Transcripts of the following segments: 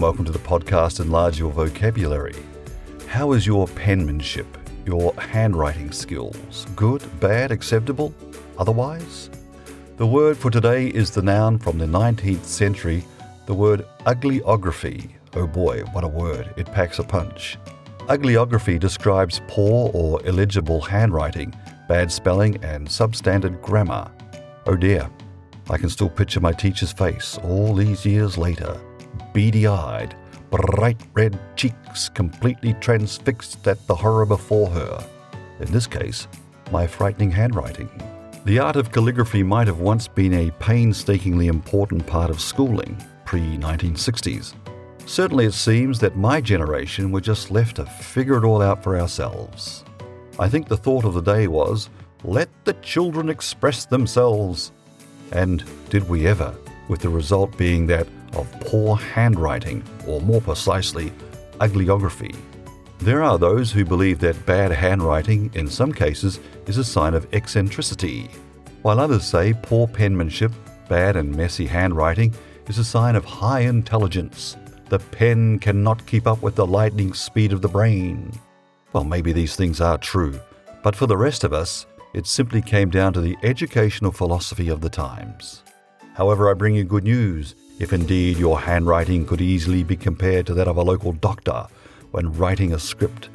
welcome to the podcast Enlarge Your Vocabulary. How is your penmanship, your handwriting skills? Good, bad, acceptable, otherwise? The word for today is the noun from the 19th century, the word uglyography. Oh boy, what a word, it packs a punch. Uglyography describes poor or illegible handwriting, bad spelling, and substandard grammar. Oh dear, I can still picture my teacher's face all these years later, beady eyed, bright red cheeks completely transfixed at the horror before her. In this case, my frightening handwriting. The art of calligraphy might have once been a painstakingly important part of schooling, pre 1960s. Certainly, it seems that my generation were just left to figure it all out for ourselves. I think the thought of the day was let the children express themselves. And did we ever, with the result being that of poor handwriting, or more precisely, uglyography. There are those who believe that bad handwriting, in some cases, is a sign of eccentricity, while others say poor penmanship, bad and messy handwriting is a sign of high intelligence. The pen cannot keep up with the lightning speed of the brain. Well, maybe these things are true, but for the rest of us, it simply came down to the educational philosophy of the times. However, I bring you good news if indeed your handwriting could easily be compared to that of a local doctor when writing a script.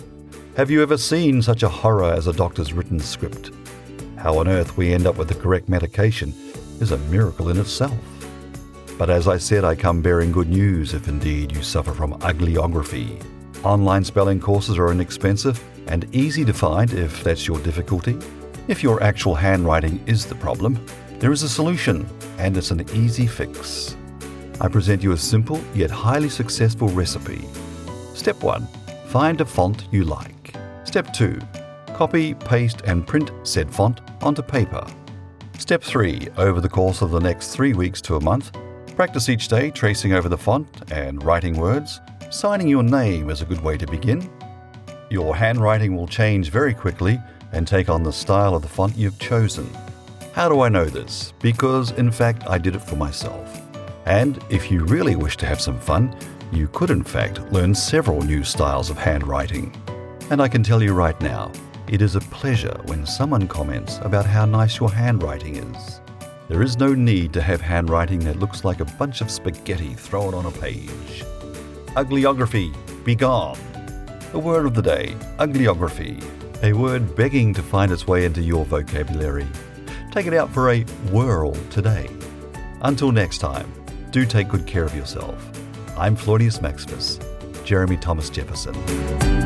Have you ever seen such a horror as a doctor's written script? How on earth we end up with the correct medication is a miracle in itself. But as I said, I come bearing good news if indeed you suffer from uglyography. Online spelling courses are inexpensive and easy to find if that's your difficulty. If your actual handwriting is the problem, there is a solution, and it's an easy fix. I present you a simple yet highly successful recipe. Step 1 Find a font you like. Step 2 Copy, paste, and print said font onto paper. Step 3 Over the course of the next three weeks to a month, practice each day tracing over the font and writing words. Signing your name is a good way to begin. Your handwriting will change very quickly and take on the style of the font you've chosen. How do I know this? Because, in fact, I did it for myself. And if you really wish to have some fun, you could, in fact, learn several new styles of handwriting. And I can tell you right now, it is a pleasure when someone comments about how nice your handwriting is. There is no need to have handwriting that looks like a bunch of spaghetti thrown on a page. Uglyography, be gone. The word of the day, uglyography, a word begging to find its way into your vocabulary. Take it out for a whirl today. Until next time, do take good care of yourself. I'm Floridius Maximus, Jeremy Thomas Jefferson.